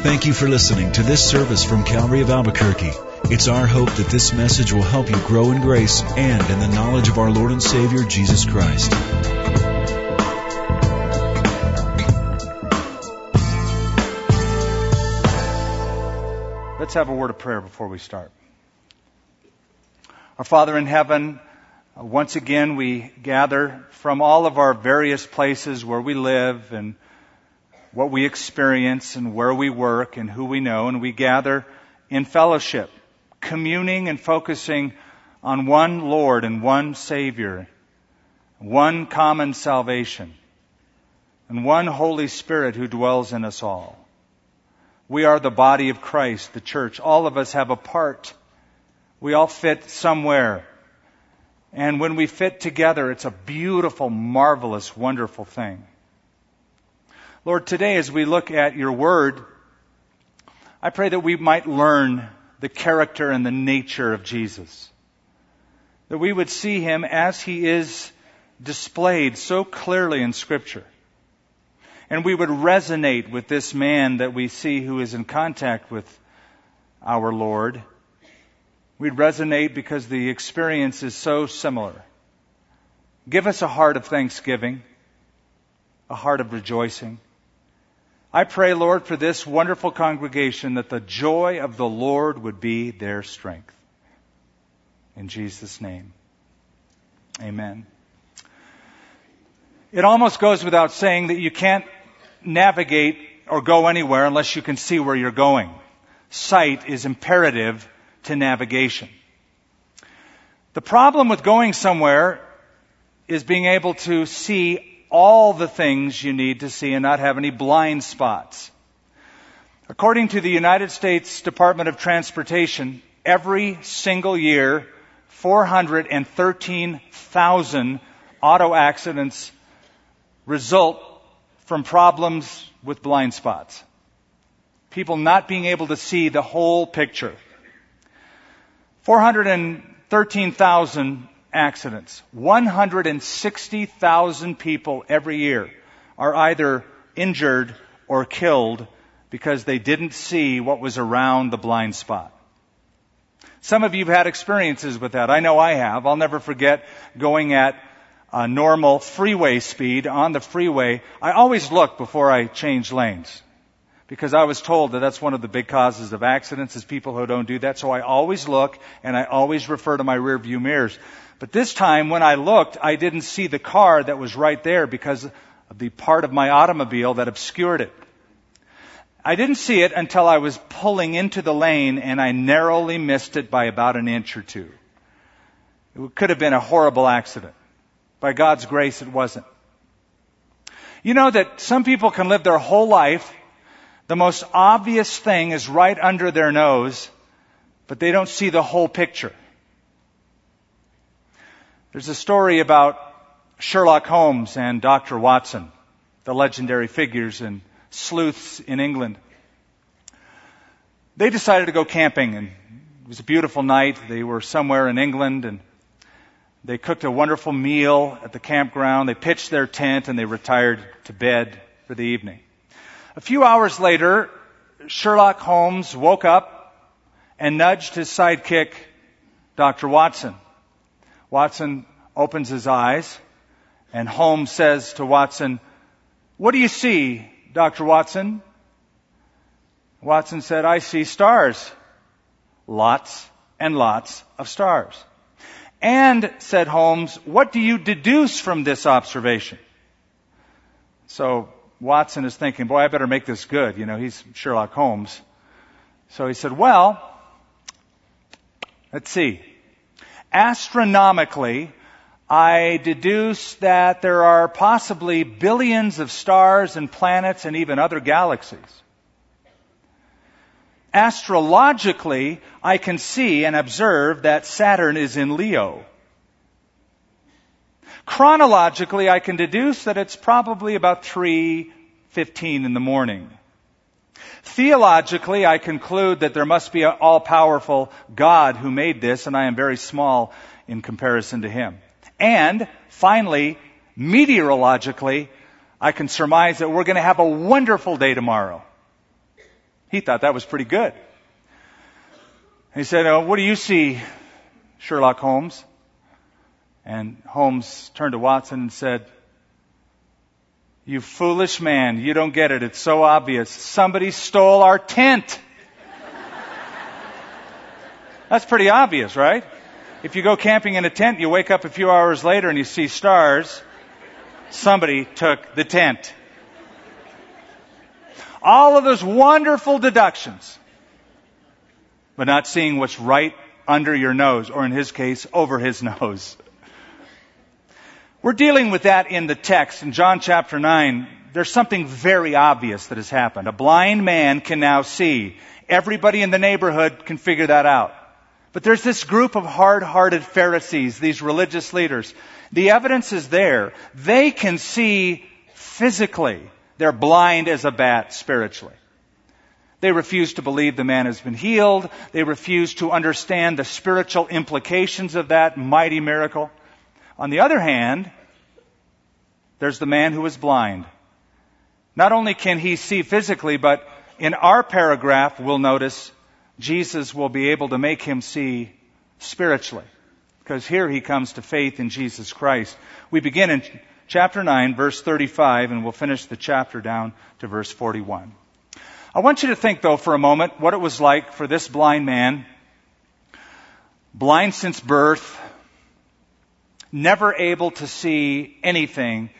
Thank you for listening to this service from Calvary of Albuquerque. It's our hope that this message will help you grow in grace and in the knowledge of our Lord and Savior, Jesus Christ. Let's have a word of prayer before we start. Our Father in heaven, uh, once again we gather from all of our various places where we live and what we experience and where we work and who we know, and we gather in fellowship, communing and focusing on one Lord and one Savior, one common salvation, and one Holy Spirit who dwells in us all. We are the body of Christ, the church. All of us have a part. We all fit somewhere. And when we fit together, it's a beautiful, marvelous, wonderful thing. Lord, today as we look at your word, I pray that we might learn the character and the nature of Jesus. That we would see him as he is displayed so clearly in scripture. And we would resonate with this man that we see who is in contact with our Lord. We'd resonate because the experience is so similar. Give us a heart of thanksgiving, a heart of rejoicing, I pray, Lord, for this wonderful congregation that the joy of the Lord would be their strength. In Jesus' name. Amen. It almost goes without saying that you can't navigate or go anywhere unless you can see where you're going. Sight is imperative to navigation. The problem with going somewhere is being able to see all the things you need to see and not have any blind spots. According to the United States Department of Transportation, every single year, 413,000 auto accidents result from problems with blind spots. People not being able to see the whole picture. 413,000 accidents. 160,000 people every year are either injured or killed because they didn't see what was around the blind spot. Some of you have had experiences with that. I know I have. I'll never forget going at a normal freeway speed on the freeway. I always look before I change lanes because I was told that that's one of the big causes of accidents is people who don't do that. So I always look and I always refer to my rear view mirrors. But this time when I looked, I didn't see the car that was right there because of the part of my automobile that obscured it. I didn't see it until I was pulling into the lane and I narrowly missed it by about an inch or two. It could have been a horrible accident. By God's grace, it wasn't. You know that some people can live their whole life the most obvious thing is right under their nose, but they don't see the whole picture. There's a story about Sherlock Holmes and Dr. Watson, the legendary figures and sleuths in England. They decided to go camping and it was a beautiful night. They were somewhere in England and they cooked a wonderful meal at the campground. They pitched their tent and they retired to bed for the evening. A few hours later, Sherlock Holmes woke up and nudged his sidekick, Dr. Watson. Watson opens his eyes and Holmes says to Watson, what do you see, Dr. Watson? Watson said, I see stars. Lots and lots of stars. And, said Holmes, what do you deduce from this observation? So Watson is thinking, boy, I better make this good. You know, he's Sherlock Holmes. So he said, well, let's see. Astronomically, I deduce that there are possibly billions of stars and planets and even other galaxies. Astrologically, I can see and observe that Saturn is in Leo. Chronologically, I can deduce that it's probably about 3.15 in the morning. Theologically, I conclude that there must be an all-powerful God who made this, and I am very small in comparison to Him. And finally, meteorologically, I can surmise that we're going to have a wonderful day tomorrow. He thought that was pretty good. He said, oh, What do you see, Sherlock Holmes? And Holmes turned to Watson and said, You foolish man, you don't get it. It's so obvious. Somebody stole our tent. That's pretty obvious, right? If you go camping in a tent, you wake up a few hours later and you see stars. Somebody took the tent. All of those wonderful deductions, but not seeing what's right under your nose, or in his case, over his nose. We're dealing with that in the text in John chapter 9. There's something very obvious that has happened. A blind man can now see. Everybody in the neighborhood can figure that out. But there's this group of hard-hearted Pharisees, these religious leaders. The evidence is there. They can see physically. They're blind as a bat spiritually. They refuse to believe the man has been healed. They refuse to understand the spiritual implications of that mighty miracle. On the other hand, there's the man who is blind. Not only can he see physically, but in our paragraph, we'll notice Jesus will be able to make him see spiritually. Because here he comes to faith in Jesus Christ. We begin in chapter 9, verse 35, and we'll finish the chapter down to verse 41. I want you to think, though, for a moment, what it was like for this blind man, blind since birth, never able to see anything,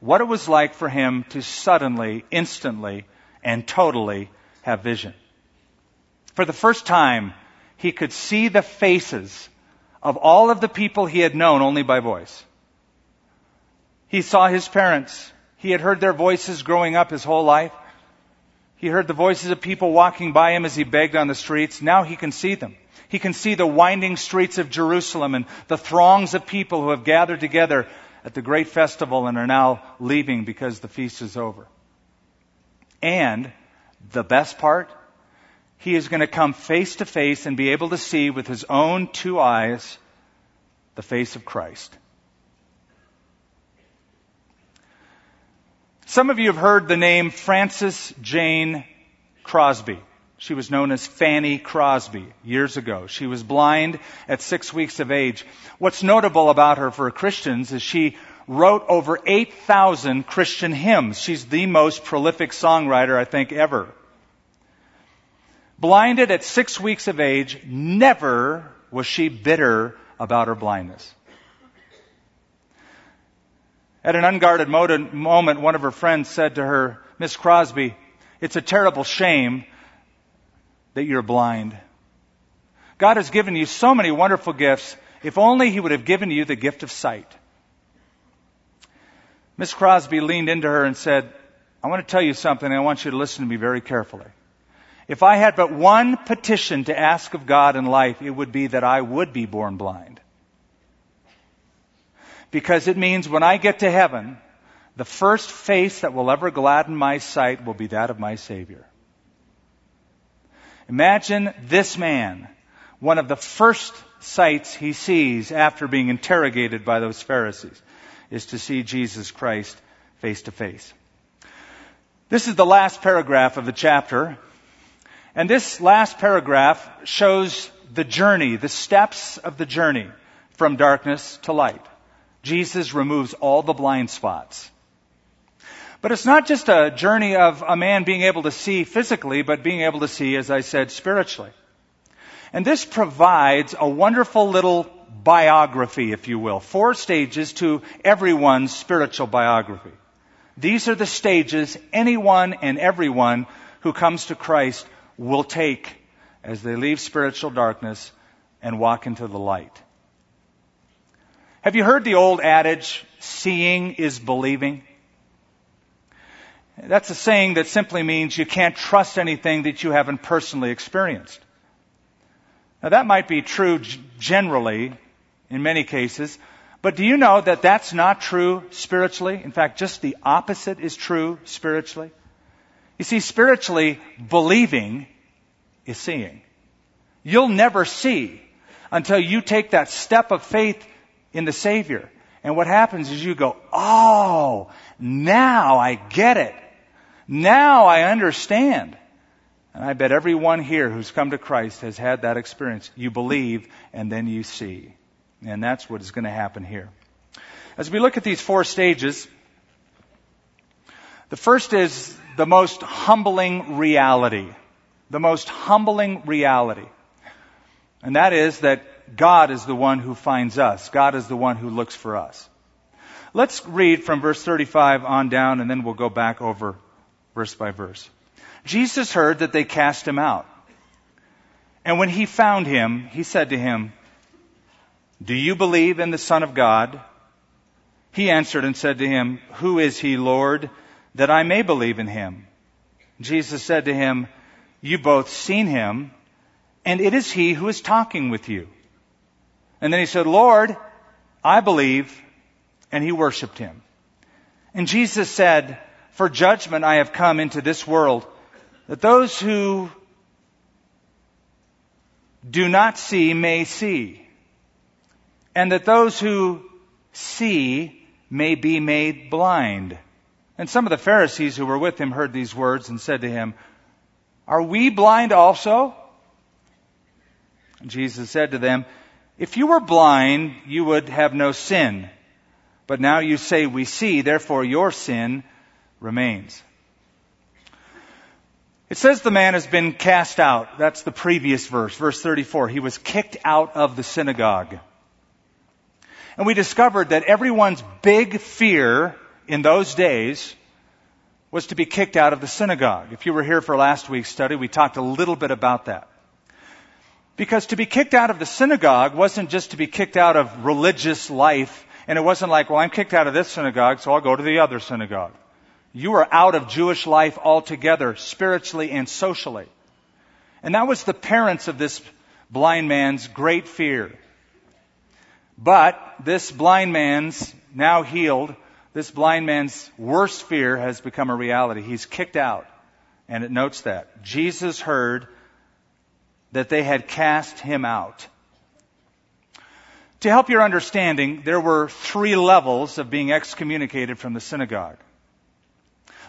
what it was like for him to suddenly, instantly, and totally have vision. For the first time, he could see the faces of all of the people he had known only by voice. He saw his parents. He had heard their voices growing up his whole life. He heard the voices of people walking by him as he begged on the streets. Now he can see them. He can see the winding streets of Jerusalem and the throngs of people who have gathered together at the great festival and are now leaving because the feast is over. And the best part, he is going to come face to face and be able to see with his own two eyes the face of Christ. Some of you have heard the name Frances Jane Crosby. She was known as Fanny Crosby years ago. She was blind at six weeks of age. What's notable about her for Christians is she wrote over 8,000 Christian hymns. She's the most prolific songwriter, I think, ever blinded at six weeks of age, never was she bitter about her blindness. At an unguarded moment, one of her friends said to her, Miss Crosby, it's a terrible shame that you're blind. God has given you so many wonderful gifts. If only He would have given you the gift of sight. Miss Crosby leaned into her and said, I want to tell you something. I want you to listen to me very carefully. If I had but one petition to ask of God in life, it would be that I would be born blind. Because it means when I get to heaven, the first face that will ever gladden my sight will be that of my Savior. Imagine this man, one of the first sights he sees after being interrogated by those Pharisees is to see Jesus Christ face to face. This is the last paragraph of the chapter. And this last paragraph shows the journey, the steps of the journey from darkness to light. Jesus removes all the blind spots. But it's not just a journey of a man being able to see physically, but being able to see, as I said, spiritually. And this provides a wonderful little biography, if you will. Four stages to everyone's spiritual biography. These are the stages anyone and everyone who comes to Christ will take as they leave spiritual darkness and walk into the light. Have you heard the old adage, seeing is believing? That's a saying that simply means you can't trust anything that you haven't personally experienced. Now that might be true generally in many cases, but do you know that that's not true spiritually? In fact, just the opposite is true spiritually. You see, spiritually, believing is seeing. You'll never see until you take that step of faith in the Savior. And what happens is you go, oh, now I get it. Now I understand. And I bet everyone here who's come to Christ has had that experience. You believe and then you see. And that's what is going to happen here. As we look at these four stages, the first is the most humbling reality. The most humbling reality. And that is that God is the one who finds us. God is the one who looks for us. Let's read from verse 35 on down and then we'll go back over verse by verse. Jesus heard that they cast him out. And when he found him, he said to him, Do you believe in the Son of God? He answered and said to him, Who is he, Lord, that I may believe in him? Jesus said to him, You both seen him, and it is he who is talking with you. And then he said, Lord, I believe, and he worshiped him. And Jesus said, For judgment I have come into this world that those who do not see may see, and that those who see may be made blind. And some of the Pharisees who were with him heard these words and said to him, Are we blind also? And Jesus said to them, If you were blind, you would have no sin. But now you say, We see, therefore your sin remains. It says the man has been cast out. That's the previous verse, verse 34. He was kicked out of the synagogue. And we discovered that everyone's big fear in those days was to be kicked out of the synagogue. If you were here for last week's study, we talked a little bit about that. Because to be kicked out of the synagogue wasn't just to be kicked out of religious life, and it wasn't like, well, I'm kicked out of this synagogue, so I'll go to the other synagogue. You are out of Jewish life altogether, spiritually and socially. And that was the parents of this blind man's great fear. But this blind man's, now healed, this blind man's worst fear has become a reality. He's kicked out. And it notes that. Jesus heard that they had cast him out. To help your understanding, there were three levels of being excommunicated from the synagogue.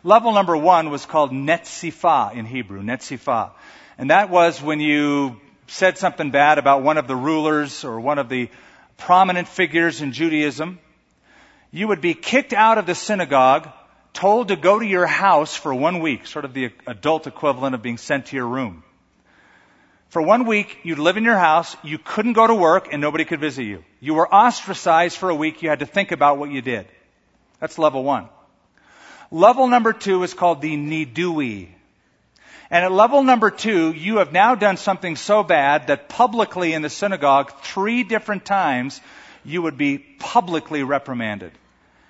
Level number one was called Netzifa in Hebrew, Netzifa. And that was when you said something bad about one of the rulers or one of the prominent figures in Judaism, you would be kicked out of the synagogue, told to go to your house for one week, sort of the adult equivalent of being sent to your room. For one week, you'd live in your house, you couldn't go to work, and nobody could visit you. You were ostracized for a week, you had to think about what you did. That's level one. Level number two is called the nidui. And at level number two, you have now done something so bad that publicly in the synagogue, three different times, you would be publicly reprimanded.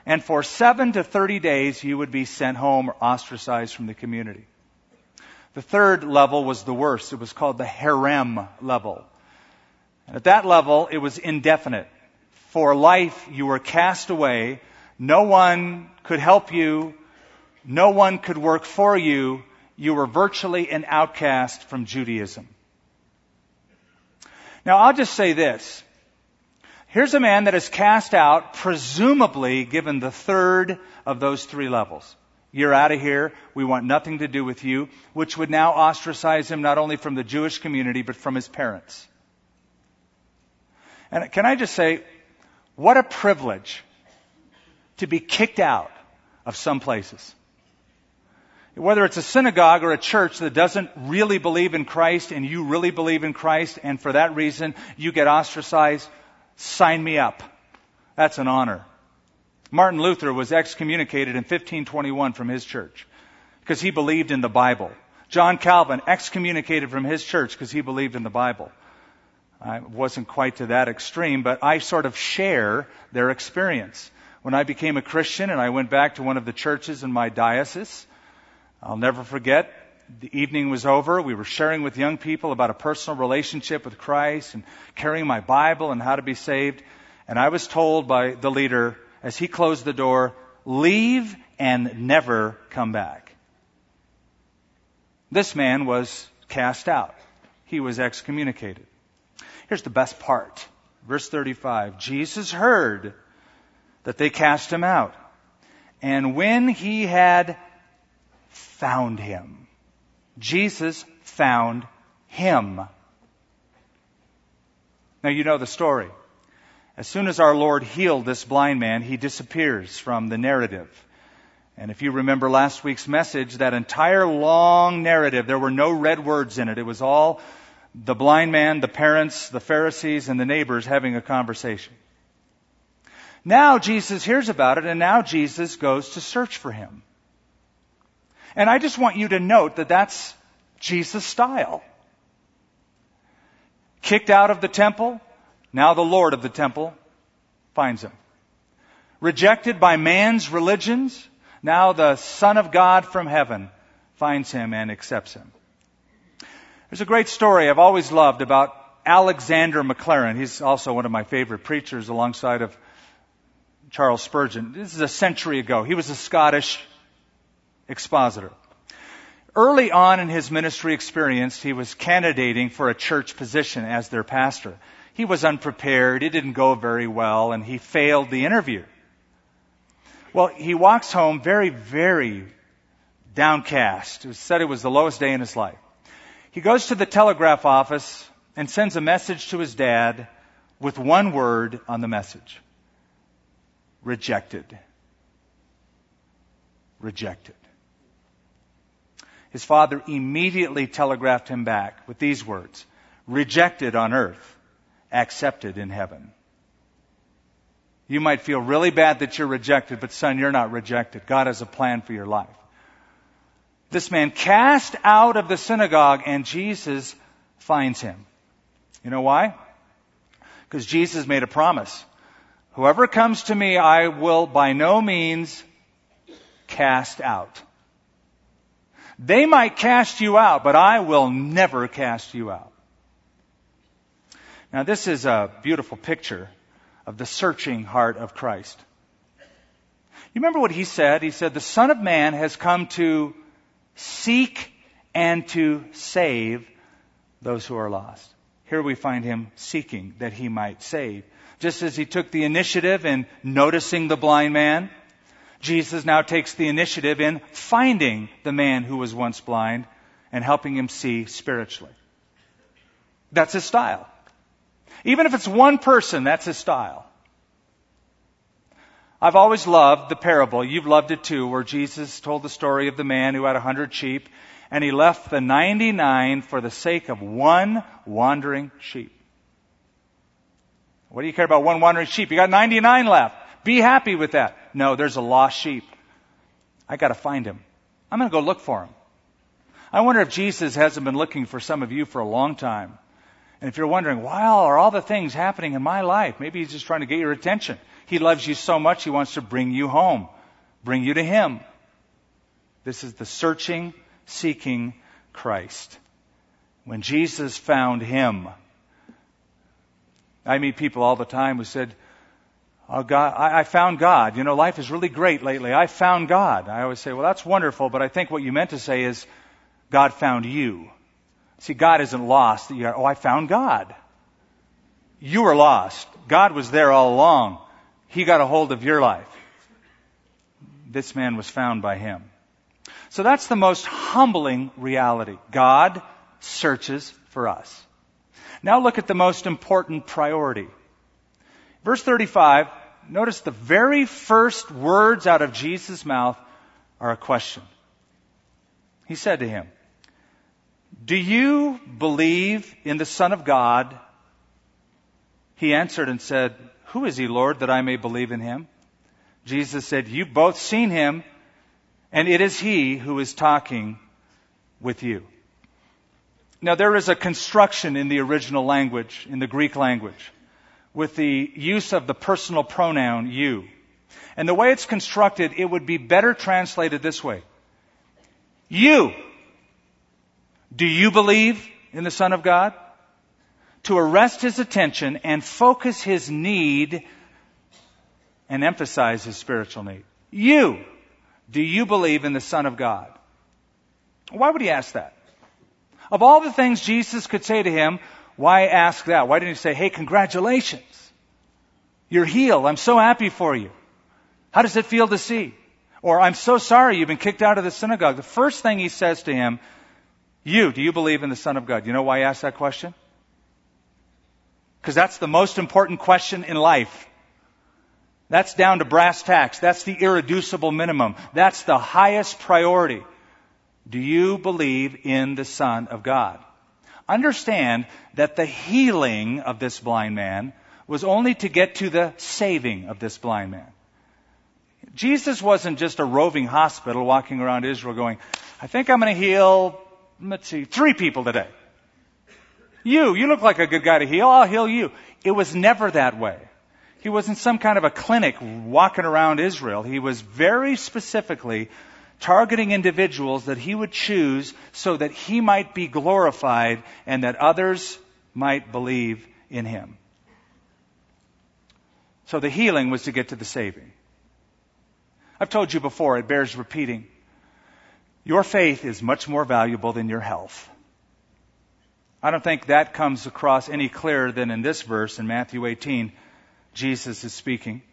And for seven to 30 days, you would be sent home or ostracized from the community. The third level was the worst. It was called the herem level. And at that level, it was indefinite. For life, you were cast away. No one could help you. No one could work for you. You were virtually an outcast from Judaism. Now, I'll just say this. Here's a man that is cast out, presumably given the third of those three levels. You're out of here. We want nothing to do with you, which would now ostracize him not only from the Jewish community, but from his parents. And can I just say, what a privilege to be kicked out of some places whether it's a synagogue or a church that doesn't really believe in Christ and you really believe in Christ and for that reason you get ostracized, sign me up. That's an honor. Martin Luther was excommunicated in 1521 from his church because he believed in the Bible. John Calvin excommunicated from his church because he believed in the Bible. I wasn't quite to that extreme, but I sort of share their experience. When I became a Christian and I went back to one of the churches in my diocese, I'll never forget. The evening was over. We were sharing with young people about a personal relationship with Christ and carrying my Bible and how to be saved. And I was told by the leader as he closed the door, leave and never come back. This man was cast out. He was excommunicated. Here's the best part. Verse 35. Jesus heard that they cast him out. And when he had found him. Jesus found him. Now you know the story. As soon as our Lord healed this blind man, he disappears from the narrative. And if you remember last week's message, that entire long narrative, there were no red words in it. It was all the blind man, the parents, the Pharisees, and the neighbors having a conversation. Now Jesus hears about it, and now Jesus goes to search for him. And I just want you to note that that's Jesus' style. Kicked out of the temple, now the Lord of the temple finds him. Rejected by man's religions, now the Son of God from heaven finds him and accepts him. There's a great story I've always loved about Alexander Maclaren. He's also one of my favorite preachers alongside of Charles Spurgeon. This is a century ago. He was a Scottish expositor. Early on in his ministry experience, he was candidating for a church position as their pastor. He was unprepared, it didn't go very well, and he failed the interview. Well, he walks home very, very downcast. It was said it was the lowest day in his life. He goes to the telegraph office and sends a message to his dad with one word on the message. Rejected. Rejected. His father immediately telegraphed him back with these words Rejected on earth, accepted in heaven. You might feel really bad that you're rejected, but son, you're not rejected. God has a plan for your life. This man cast out of the synagogue and Jesus finds him. You know why? Because Jesus made a promise. Whoever comes to me, I will by no means cast out. They might cast you out, but I will never cast you out. Now, this is a beautiful picture of the searching heart of Christ. You remember what he said? He said, The Son of Man has come to seek and to save those who are lost. Here we find him seeking that he might save. Just as he took the initiative in noticing the blind man, Jesus now takes the initiative in finding the man who was once blind and helping him see spiritually. That's his style. Even if it's one person, that's his style. I've always loved the parable, you've loved it too, where Jesus told the story of the man who had a hundred sheep and he left the 99 for the sake of one wandering sheep. What do you care about one wandering sheep? You got 99 left. Be happy with that. No, there's a lost sheep. I gotta find him. I'm gonna go look for him. I wonder if Jesus hasn't been looking for some of you for a long time. And if you're wondering, why are all the things happening in my life? Maybe he's just trying to get your attention. He loves you so much, he wants to bring you home, bring you to him. This is the searching, seeking Christ. When Jesus found him, I meet people all the time who said, Oh God, I, I found God. You know, life is really great lately. I found God. I always say, well, that's wonderful, but I think what you meant to say is, God found you. See, God isn't lost. You go, oh, I found God. You were lost. God was there all along. He got a hold of your life. This man was found by him. So that's the most humbling reality. God searches for us. Now look at the most important priority. Verse 35, notice the very first words out of Jesus' mouth are a question. He said to him, do you believe in the Son of God? He answered and said, Who is he, Lord, that I may believe in him? Jesus said, You've both seen him, and it is he who is talking with you. Now, there is a construction in the original language, in the Greek language, with the use of the personal pronoun you. And the way it's constructed, it would be better translated this way You do you believe in the Son of God? To arrest his attention and focus his need and emphasize his spiritual need. You, do you believe in the Son of God? Why would he ask that? Of all the things Jesus could say to him, why ask that? Why didn't he say, hey, congratulations. You're healed. I'm so happy for you. How does it feel to see? Or I'm so sorry you've been kicked out of the synagogue. The first thing he says to him You, do you believe in the Son of God? You know why I asked that question? Because that's the most important question in life. That's down to brass tacks. That's the irreducible minimum. That's the highest priority. Do you believe in the Son of God? Understand that the healing of this blind man was only to get to the saving of this blind man. Jesus wasn't just a roving hospital walking around Israel going, I think I'm going to heal, let's see, three people today. You, you look like a good guy to heal, I'll heal you. It was never that way. He wasn't some kind of a clinic walking around Israel. He was very specifically targeting individuals that he would choose so that he might be glorified and that others might believe in him. So the healing was to get to the saving. I've told you before, it bears repeating. Your faith is much more valuable than your health. I don't think that comes across any clearer than in this verse in Matthew 18. Jesus is speaking.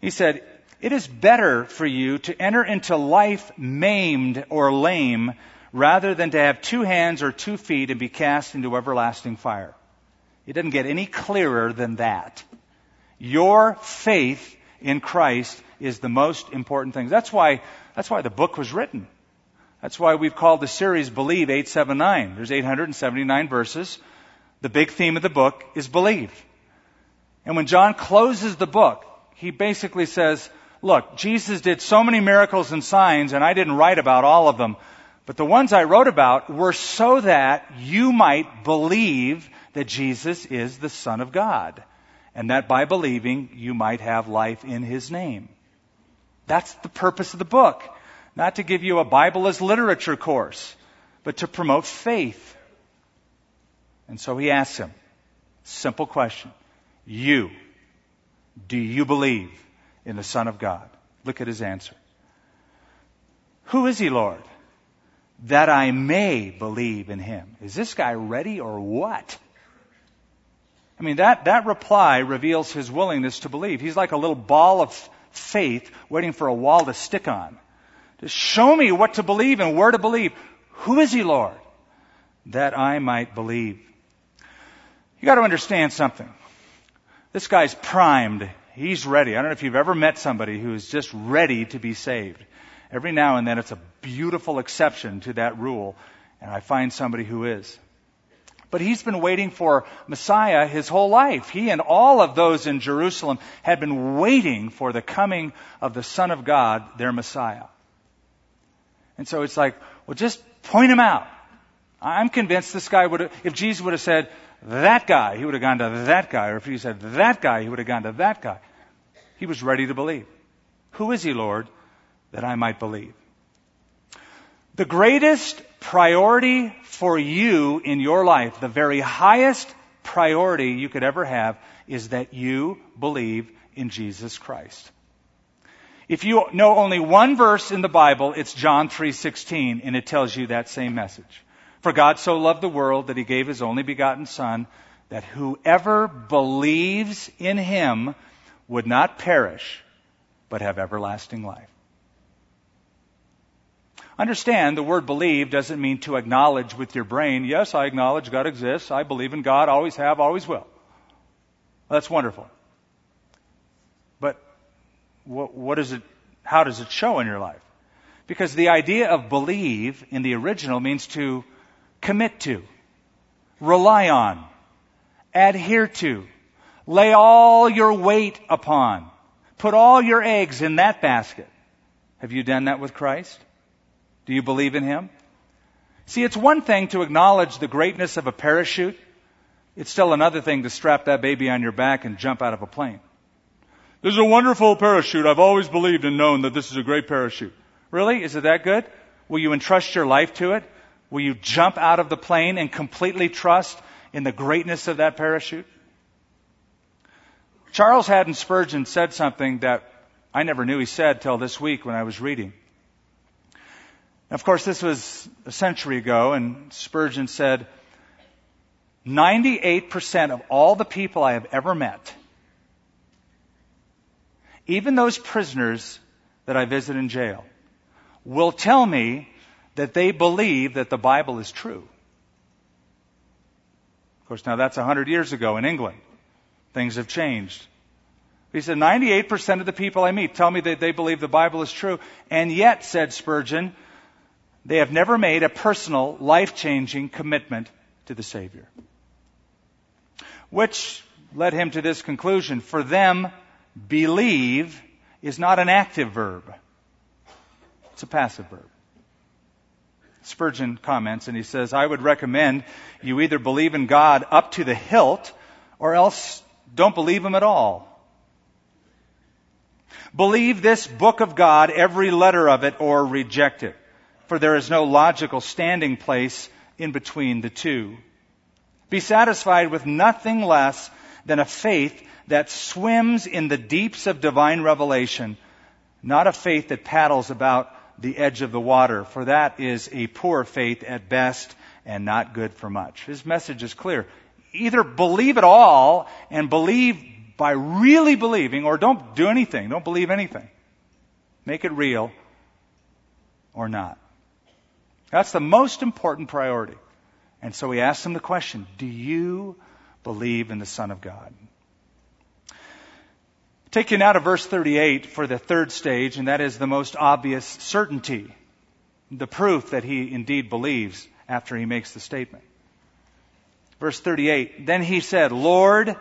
He said, It is better for you to enter into life maimed or lame rather than to have two hands or two feet and be cast into everlasting fire. It doesn't get any clearer than that. Your faith in Christ is the most important thing. That's why, that's why the book was written. That's why we've called the series Believe 879. There's 879 verses. The big theme of the book is believe. And when John closes the book, he basically says, look, Jesus did so many miracles and signs, and I didn't write about all of them. But the ones I wrote about were so that you might believe that Jesus is the Son of God. And that by believing, you might have life in His name. That's the purpose of the book. Not to give you a Bible as literature course, but to promote faith. And so he asks him, simple question. You, do you believe in the Son of God? Look at his answer. Who is he, Lord? That I may believe in him. Is this guy ready or what? I mean, that, that reply reveals his willingness to believe. He's like a little ball of faith waiting for a wall to stick on. Show me what to believe and where to believe. Who is he, Lord? That I might believe. You got to understand something. This guy's primed. He's ready. I don't know if you've ever met somebody who's just ready to be saved. Every now and then it's a beautiful exception to that rule, and I find somebody who is. But he's been waiting for Messiah his whole life. He and all of those in Jerusalem had been waiting for the coming of the Son of God, their Messiah. And so it's like, well, just point him out. I'm convinced this guy would have, if Jesus would have said, that guy, he would have gone to that guy. Or if he said that guy, he would have gone to that guy. He was ready to believe. Who is he, Lord, that I might believe? The greatest priority for you in your life, the very highest priority you could ever have, is that you believe in Jesus Christ. If you know only one verse in the Bible, it's John 3:16 and it tells you that same message. For God so loved the world that he gave his only begotten son that whoever believes in him would not perish but have everlasting life. Understand the word believe doesn't mean to acknowledge with your brain, yes, I acknowledge God exists, I believe in God, always have, always will. That's wonderful. What, what is it, how does it show in your life? Because the idea of believe in the original means to commit to, rely on, adhere to, lay all your weight upon, put all your eggs in that basket. Have you done that with Christ? Do you believe in Him? See, it's one thing to acknowledge the greatness of a parachute. It's still another thing to strap that baby on your back and jump out of a plane. This is a wonderful parachute. I've always believed and known that this is a great parachute. Really? Is it that good? Will you entrust your life to it? Will you jump out of the plane and completely trust in the greatness of that parachute? Charles Haddon Spurgeon said something that I never knew he said till this week when I was reading. Of course, this was a century ago, and Spurgeon said, 98% of all the people I have ever met even those prisoners that I visit in jail will tell me that they believe that the Bible is true. Of course, now that's a hundred years ago in England. Things have changed. He said, 98% of the people I meet tell me that they believe the Bible is true. And yet, said Spurgeon, they have never made a personal, life-changing commitment to the Savior. Which led him to this conclusion. For them, believe is not an active verb. It's a passive verb. Spurgeon comments and he says, I would recommend you either believe in God up to the hilt or else don't believe Him at all. Believe this book of God, every letter of it, or reject it. For there is no logical standing place in between the two. Be satisfied with nothing less than a faith that swims in the deeps of divine revelation, not a faith that paddles about the edge of the water, for that is a poor faith at best and not good for much. His message is clear. Either believe it all and believe by really believing, or don't do anything. Don't believe anything. Make it real or not. That's the most important priority. And so he asked him the question, do you believe in the Son of God? Take you now to verse 38 for the third stage, and that is the most obvious certainty, the proof that he indeed believes after he makes the statement. Verse 38, then he said, Lord,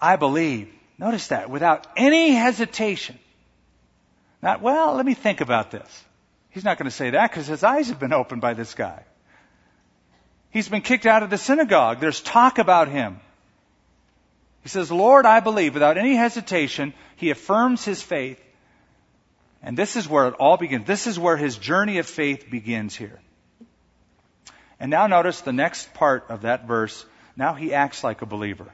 I believe. Notice that, without any hesitation. Not, well, let me think about this. He's not going to say that because his eyes have been opened by this guy. He's been kicked out of the synagogue. There's talk about him. He says, Lord, I believe. Without any hesitation, he affirms his faith. And this is where it all begins. This is where his journey of faith begins here. And now notice the next part of that verse. Now he acts like a believer.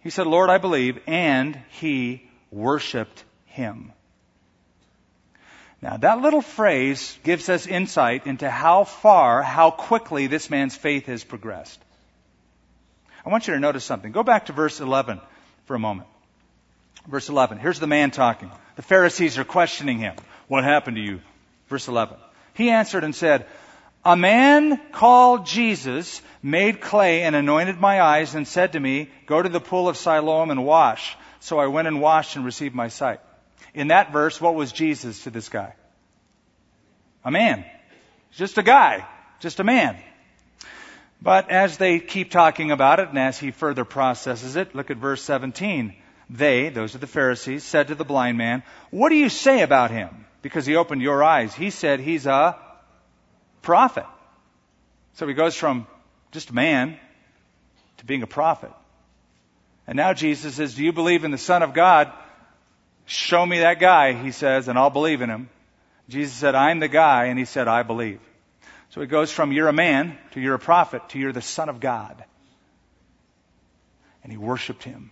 He said, Lord, I believe, and he worshiped him. Now, that little phrase gives us insight into how far, how quickly this man's faith has progressed. I want you to notice something. Go back to verse 11 for a moment. Verse 11. Here's the man talking. The Pharisees are questioning him. What happened to you? Verse 11. He answered and said, A man called Jesus made clay and anointed my eyes and said to me, Go to the pool of Siloam and wash. So I went and washed and received my sight. In that verse, what was Jesus to this guy? A man. Just a guy. Just a man. But as they keep talking about it and as he further processes it, look at verse 17. They, those are the Pharisees, said to the blind man, What do you say about him? Because he opened your eyes. He said he's a prophet. So he goes from just a man to being a prophet. And now Jesus says, Do you believe in the Son of God? Show me that guy, he says, and I'll believe in him. Jesus said, I'm the guy, and he said, I believe. So it goes from you're a man to you're a prophet to you're the son of God. And he worshiped him.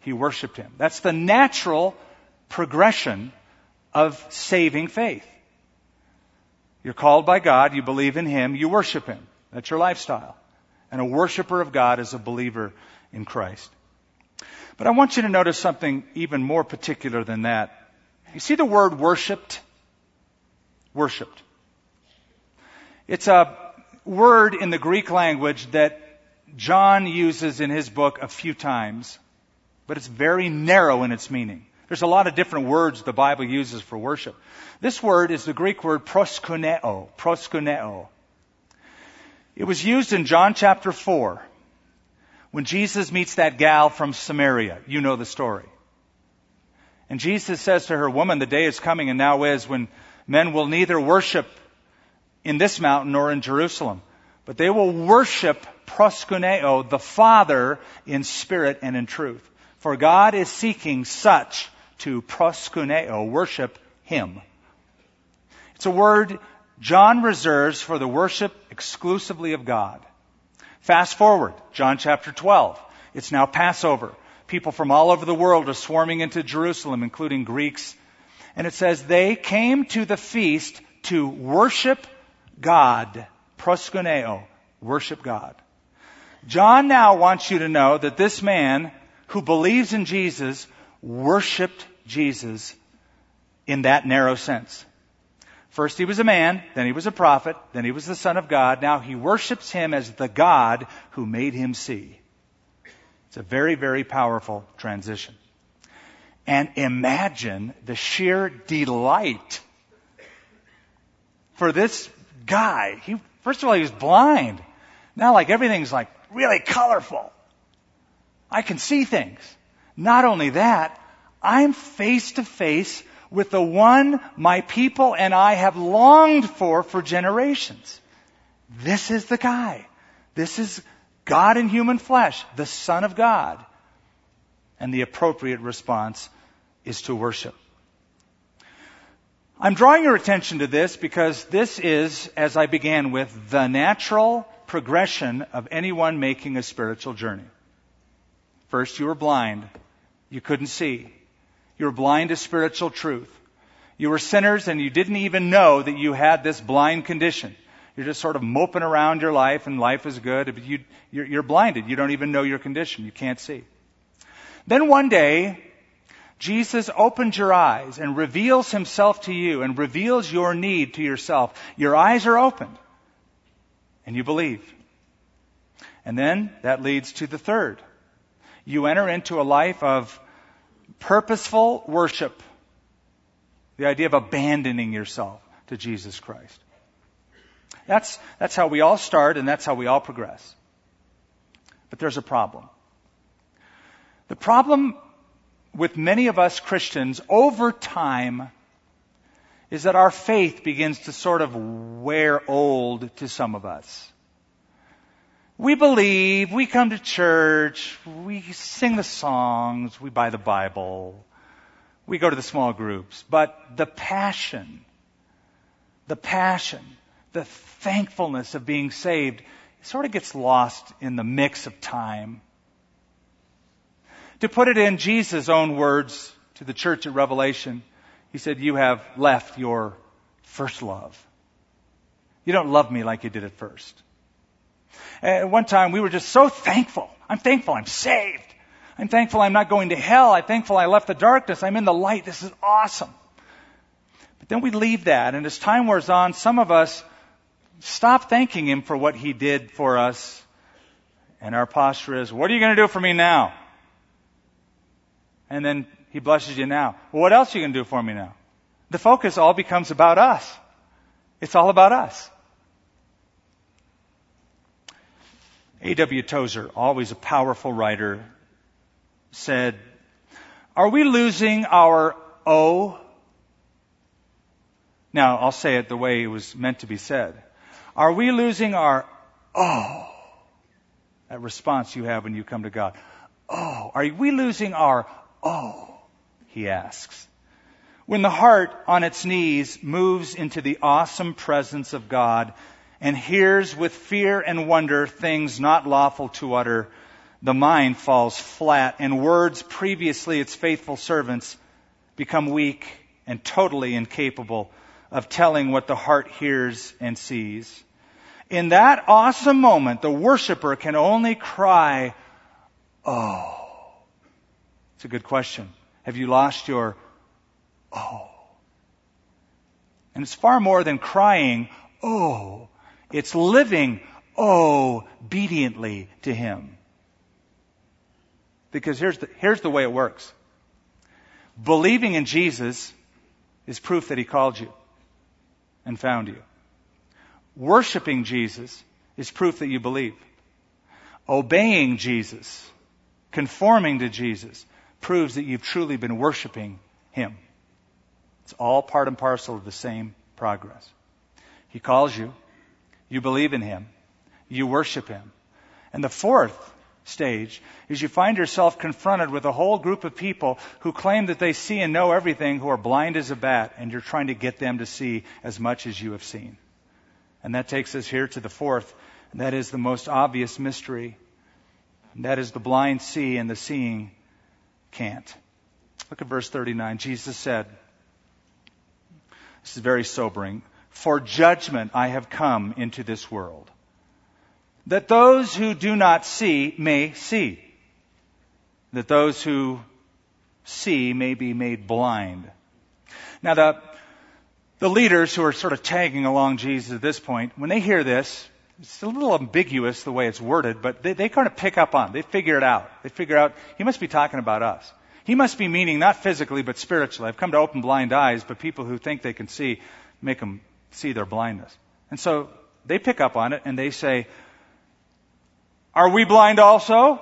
He worshiped him. That's the natural progression of saving faith. You're called by God, you believe in him, you worship him. That's your lifestyle. And a worshiper of God is a believer in Christ. But I want you to notice something even more particular than that. You see the word worshiped? Worshipped. It's a word in the Greek language that John uses in his book a few times, but it's very narrow in its meaning. There's a lot of different words the Bible uses for worship. This word is the Greek word proskuneo, proskuneo. It was used in John chapter 4 when Jesus meets that gal from Samaria. You know the story. And Jesus says to her, Woman, the day is coming and now is when men will neither worship in this mountain nor in Jerusalem. But they will worship proskuneo, the Father, in spirit and in truth. For God is seeking such to proskuneo, worship Him. It's a word John reserves for the worship exclusively of God. Fast forward, John chapter 12. It's now Passover. People from all over the world are swarming into Jerusalem, including Greeks. And it says, they came to the feast to worship God, proskuneo, worship God. John now wants you to know that this man who believes in Jesus worshiped Jesus in that narrow sense. First he was a man, then he was a prophet, then he was the Son of God. Now he worships him as the God who made him see. It's a very, very powerful transition. And imagine the sheer delight for this guy. He, first of all, he was blind. Now like everything's like really colorful. I can see things. Not only that, I'm face to face with the one my people and I have longed for for generations. This is the guy. This is God in human flesh, the Son of God. And the appropriate response is to worship. I'm drawing your attention to this because this is, as I began with, the natural progression of anyone making a spiritual journey. First, you were blind. You couldn't see. You were blind to spiritual truth. You were sinners and you didn't even know that you had this blind condition. You're just sort of moping around your life and life is good, but you, you're, you're blinded. You don't even know your condition. You can't see. Then one day, Jesus opens your eyes and reveals himself to you and reveals your need to yourself. Your eyes are opened and you believe. And then that leads to the third. You enter into a life of purposeful worship. The idea of abandoning yourself to Jesus Christ. That's, that's how we all start and that's how we all progress. But there's a problem. The problem with many of us Christians over time is that our faith begins to sort of wear old to some of us. We believe, we come to church, we sing the songs, we buy the Bible, we go to the small groups, but the passion, the passion, the thankfulness of being saved sort of gets lost in the mix of time. To put it in Jesus' own words to the church at Revelation, he said, You have left your first love. You don't love me like you did at first. At one time, we were just so thankful. I'm thankful I'm saved. I'm thankful I'm not going to hell. I'm thankful I left the darkness. I'm in the light. This is awesome. But then we leave that, and as time wears on, some of us stop thanking Him for what He did for us, and our posture is, What are you going to do for me now? And then He blesses you now. Well, what else are you going to do for me now? The focus all becomes about us. It's all about us. A.W. Tozer, always a powerful writer, said, Are we losing our O? Now, I'll say it the way it was meant to be said. Are we losing our Oh? That response you have when you come to God. Oh, are we losing our Oh? He asks. When the heart on its knees moves into the awesome presence of God and hears with fear and wonder things not lawful to utter, the mind falls flat, and words previously its faithful servants become weak and totally incapable of telling what the heart hears and sees. In that awesome moment, the worshiper can only cry, Oh. It's a good question. Have you lost your Oh? And it's far more than crying, Oh. It's living oh, obediently to Him. Because here's the, here's the way it works. Believing in Jesus is proof that He called you and found you. Worshipping Jesus is proof that you believe. Obeying Jesus, conforming to Jesus, proves that you've truly been worshiping Him. It's all part and parcel of the same progress. He calls you. You believe in Him. You worship Him. And the fourth stage is you find yourself confronted with a whole group of people who claim that they see and know everything, who are blind as a bat, and you're trying to get them to see as much as you have seen. And that takes us here to the fourth, and that is the most obvious mystery. And that is the blind see and the seeing can't. Look at verse 39. Jesus said, This is very sobering. For judgment I have come into this world, that those who do not see may see, that those who see may be made blind. Now, the, The leaders who are sort of tagging along Jesus at this point, when they hear this, it's a little ambiguous the way it's worded, but they, they kind of pick up on it. They figure it out. They figure out, he must be talking about us. He must be meaning not physically, but spiritually. I've come to open blind eyes, but people who think they can see, make them see their blindness. And so they pick up on it and they say, Are we blind also?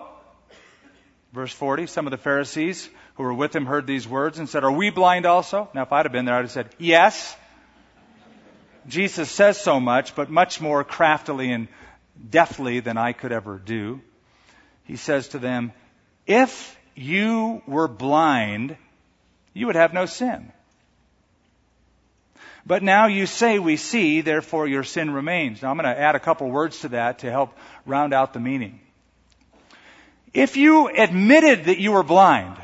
Verse 40, some of the Pharisees who were with him heard these words and said, Are we blind also? Now, if I'd have been there, I'd have said, Yes. Jesus says so much, but much more craftily and deftly than I could ever do. He says to them, If you were blind, you would have no sin. But now you say we see, therefore your sin remains. Now I'm going to add a couple words to that to help round out the meaning. If you admitted that you were blind,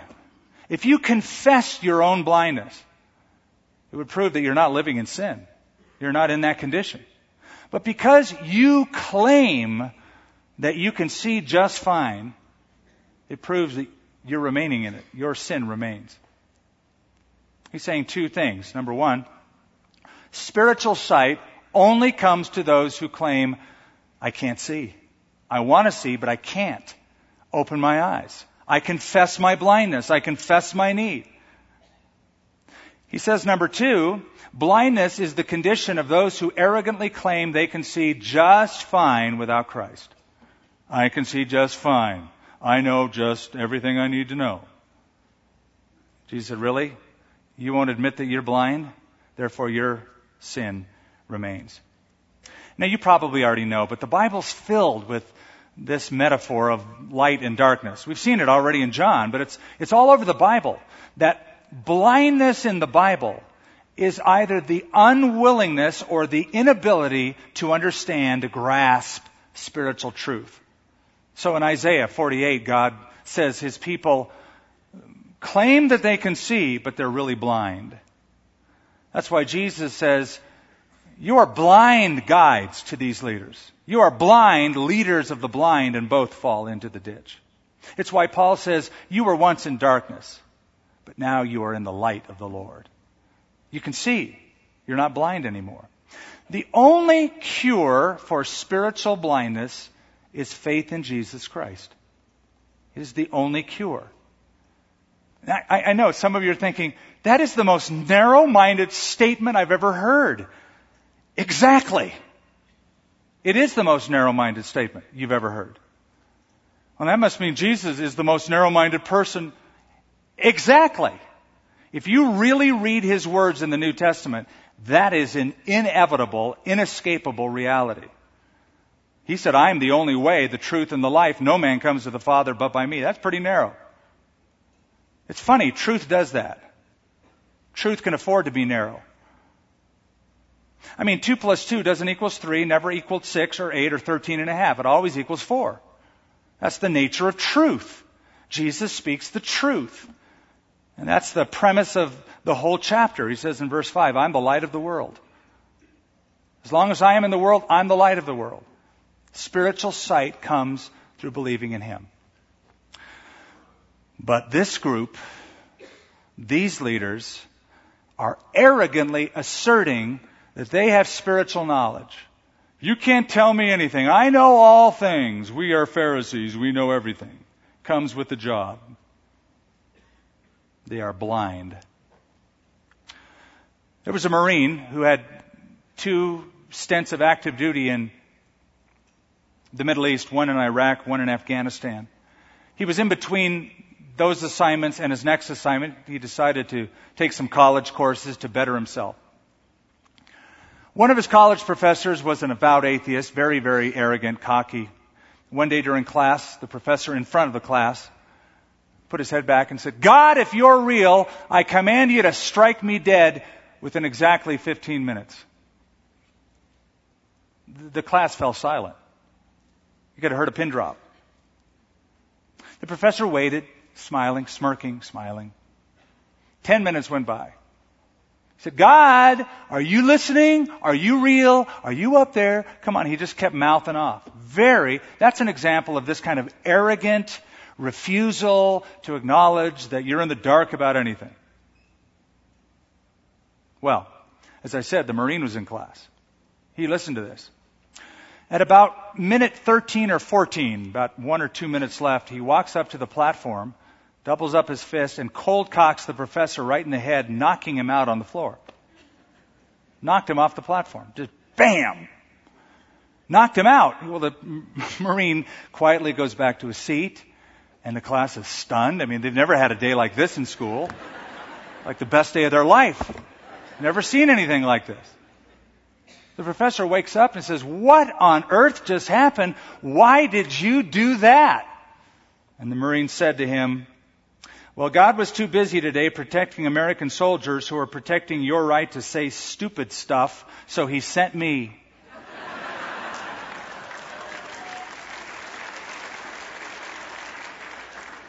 if you confessed your own blindness, it would prove that you're not living in sin. You're not in that condition. But because you claim that you can see just fine, it proves that you're remaining in it. Your sin remains. He's saying two things. Number one, spiritual sight only comes to those who claim, I can't see. I want to see, but I can't. Open my eyes. I confess my blindness. I confess my need. He says, number two, blindness is the condition of those who arrogantly claim they can see just fine without Christ. I can see just fine. I know just everything I need to know. Jesus said, Really? You won't admit that you're blind? Therefore, your sin remains. Now, you probably already know, but the Bible's filled with this metaphor of light and darkness. We've seen it already in John, but it's, it's all over the Bible that blindness in the Bible is either the unwillingness or the inability to understand, grasp spiritual truth. So in Isaiah 48, God says his people claim that they can see, but they're really blind. That's why Jesus says, you are blind guides to these leaders. You are blind leaders of the blind and both fall into the ditch. It's why Paul says, you were once in darkness but now you are in the light of the Lord. You can see. You're not blind anymore. The only cure for spiritual blindness is faith in Jesus Christ. It is the only cure. I, I know some of you are thinking, that is the most narrow minded statement I've ever heard. Exactly. It is the most narrow minded statement you've ever heard. Well, that must mean Jesus is the most narrow minded person Exactly. If you really read his words in the New Testament, that is an inevitable, inescapable reality. He said, I am the only way, the truth, and the life. No man comes to the Father but by me. That's pretty narrow. It's funny, truth does that. Truth can afford to be narrow. I mean, 2 plus 2 doesn't equal 3, never equals 6 or 8 or 13 and a half. It always equals 4. That's the nature of truth. Jesus speaks the truth. And that's the premise of the whole chapter. He says in verse 5, I'm the light of the world. As long as I am in the world, I'm the light of the world. Spiritual sight comes through believing in Him. But this group, these leaders, are arrogantly asserting that they have spiritual knowledge. You can't tell me anything. I know all things. We are Pharisees. We know everything. Comes with the job. They are blind. There was a Marine who had two stints of active duty in the Middle East, one in Iraq, one in Afghanistan. He was in between those assignments and his next assignment. He decided to take some college courses to better himself. One of his college professors was an avowed atheist, very, very arrogant, cocky. One day during class, the professor in front of the class put his head back and said, God, if you're real, I command you to strike me dead within exactly 15 minutes. The class fell silent. You could have heard a pin drop. The professor waited, smiling, smirking, smiling. Ten minutes went by. He said, God, are you listening? Are you real? Are you up there? Come on. He just kept mouthing off. Very, that's an example of this kind of arrogant, refusal to acknowledge that you're in the dark about anything. Well, As I said, the Marine was in class. He listened to this. At about minute 13 or 14, about one or two minutes left, he walks up to the platform, doubles up his fist, and cold cocks the professor right in the head, knocking him out on the floor. Knocked him off the platform. Just bam! Knocked him out. Well, the Marine quietly goes back to his seat, and the class is stunned. I mean, they've never had a day like this in school. Like the best day of their life. Never seen anything like this. The professor wakes up and says, What on earth just happened? Why did you do that? And the Marine said to him, Well, God was too busy today protecting American soldiers who are protecting your right to say stupid stuff, so he sent me.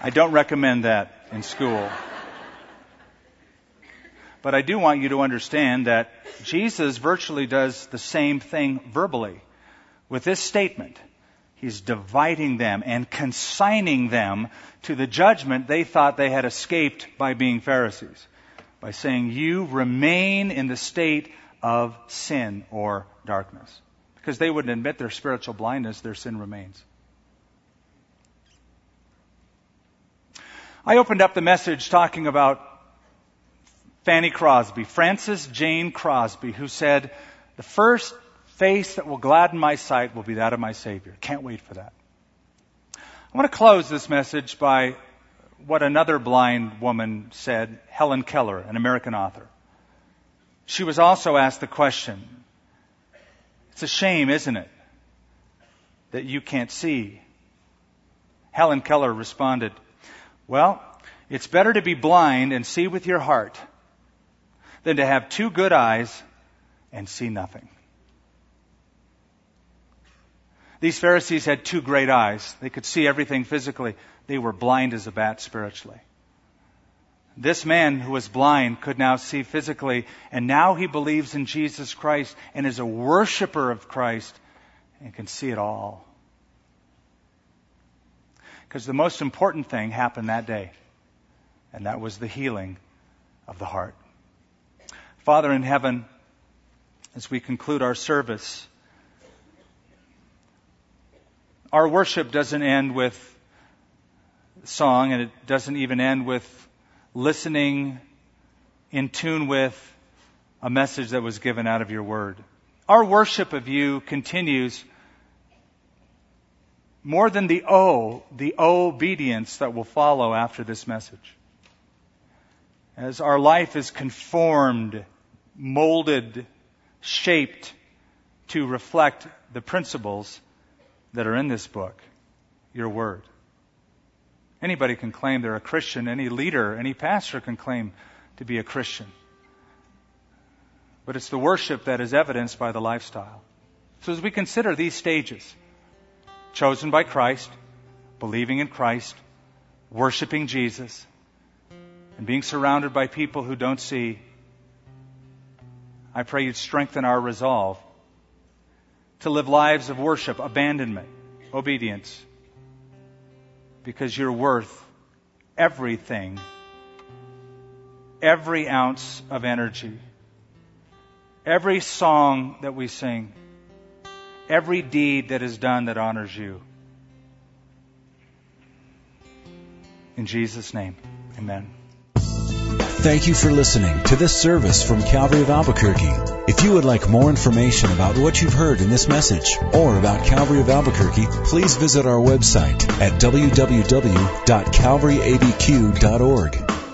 I don't recommend that in school. But I do want you to understand that Jesus virtually does the same thing verbally. With this statement, he's dividing them and consigning them to the judgment they thought they had escaped by being Pharisees. By saying, You remain in the state of sin or darkness. Because they wouldn't admit their spiritual blindness, their sin remains. I opened up the message talking about Fanny Crosby, Frances Jane Crosby, who said, The first face that will gladden my sight will be that of my Savior. Can't wait for that. I want to close this message by what another blind woman said, Helen Keller, an American author. She was also asked the question, It's a shame, isn't it, that you can't see? Helen Keller responded, Well, it's better to be blind and see with your heart than to have two good eyes and see nothing. These Pharisees had two great eyes. They could see everything physically. They were blind as a bat spiritually. This man who was blind could now see physically, and now he believes in Jesus Christ and is a worshiper of Christ and can see it all. Because the most important thing happened that day, and that was the healing of the heart. Father in heaven, as we conclude our service, our worship doesn't end with song and it doesn't even end with listening in tune with a message that was given out of your word. Our worship of you continues more than the O, the obedience that will follow after this message as our life is conformed, molded, shaped to reflect the principles that are in this book, your word. Anybody can claim they're a Christian. Any leader, any pastor can claim to be a Christian. But it's the worship that is evidenced by the lifestyle. So as we consider these stages, chosen by Christ, believing in Christ, worshiping Jesus, and being surrounded by people who don't see, I pray you'd strengthen our resolve to live lives of worship, abandonment, obedience, because you're worth everything, every ounce of energy, every song that we sing, every deed that is done that honors you. In Jesus' name, amen. Thank you for listening to this service from Calvary of Albuquerque. If you would like more information about what you've heard in this message or about Calvary of Albuquerque, please visit our website at www.calvaryabq.org.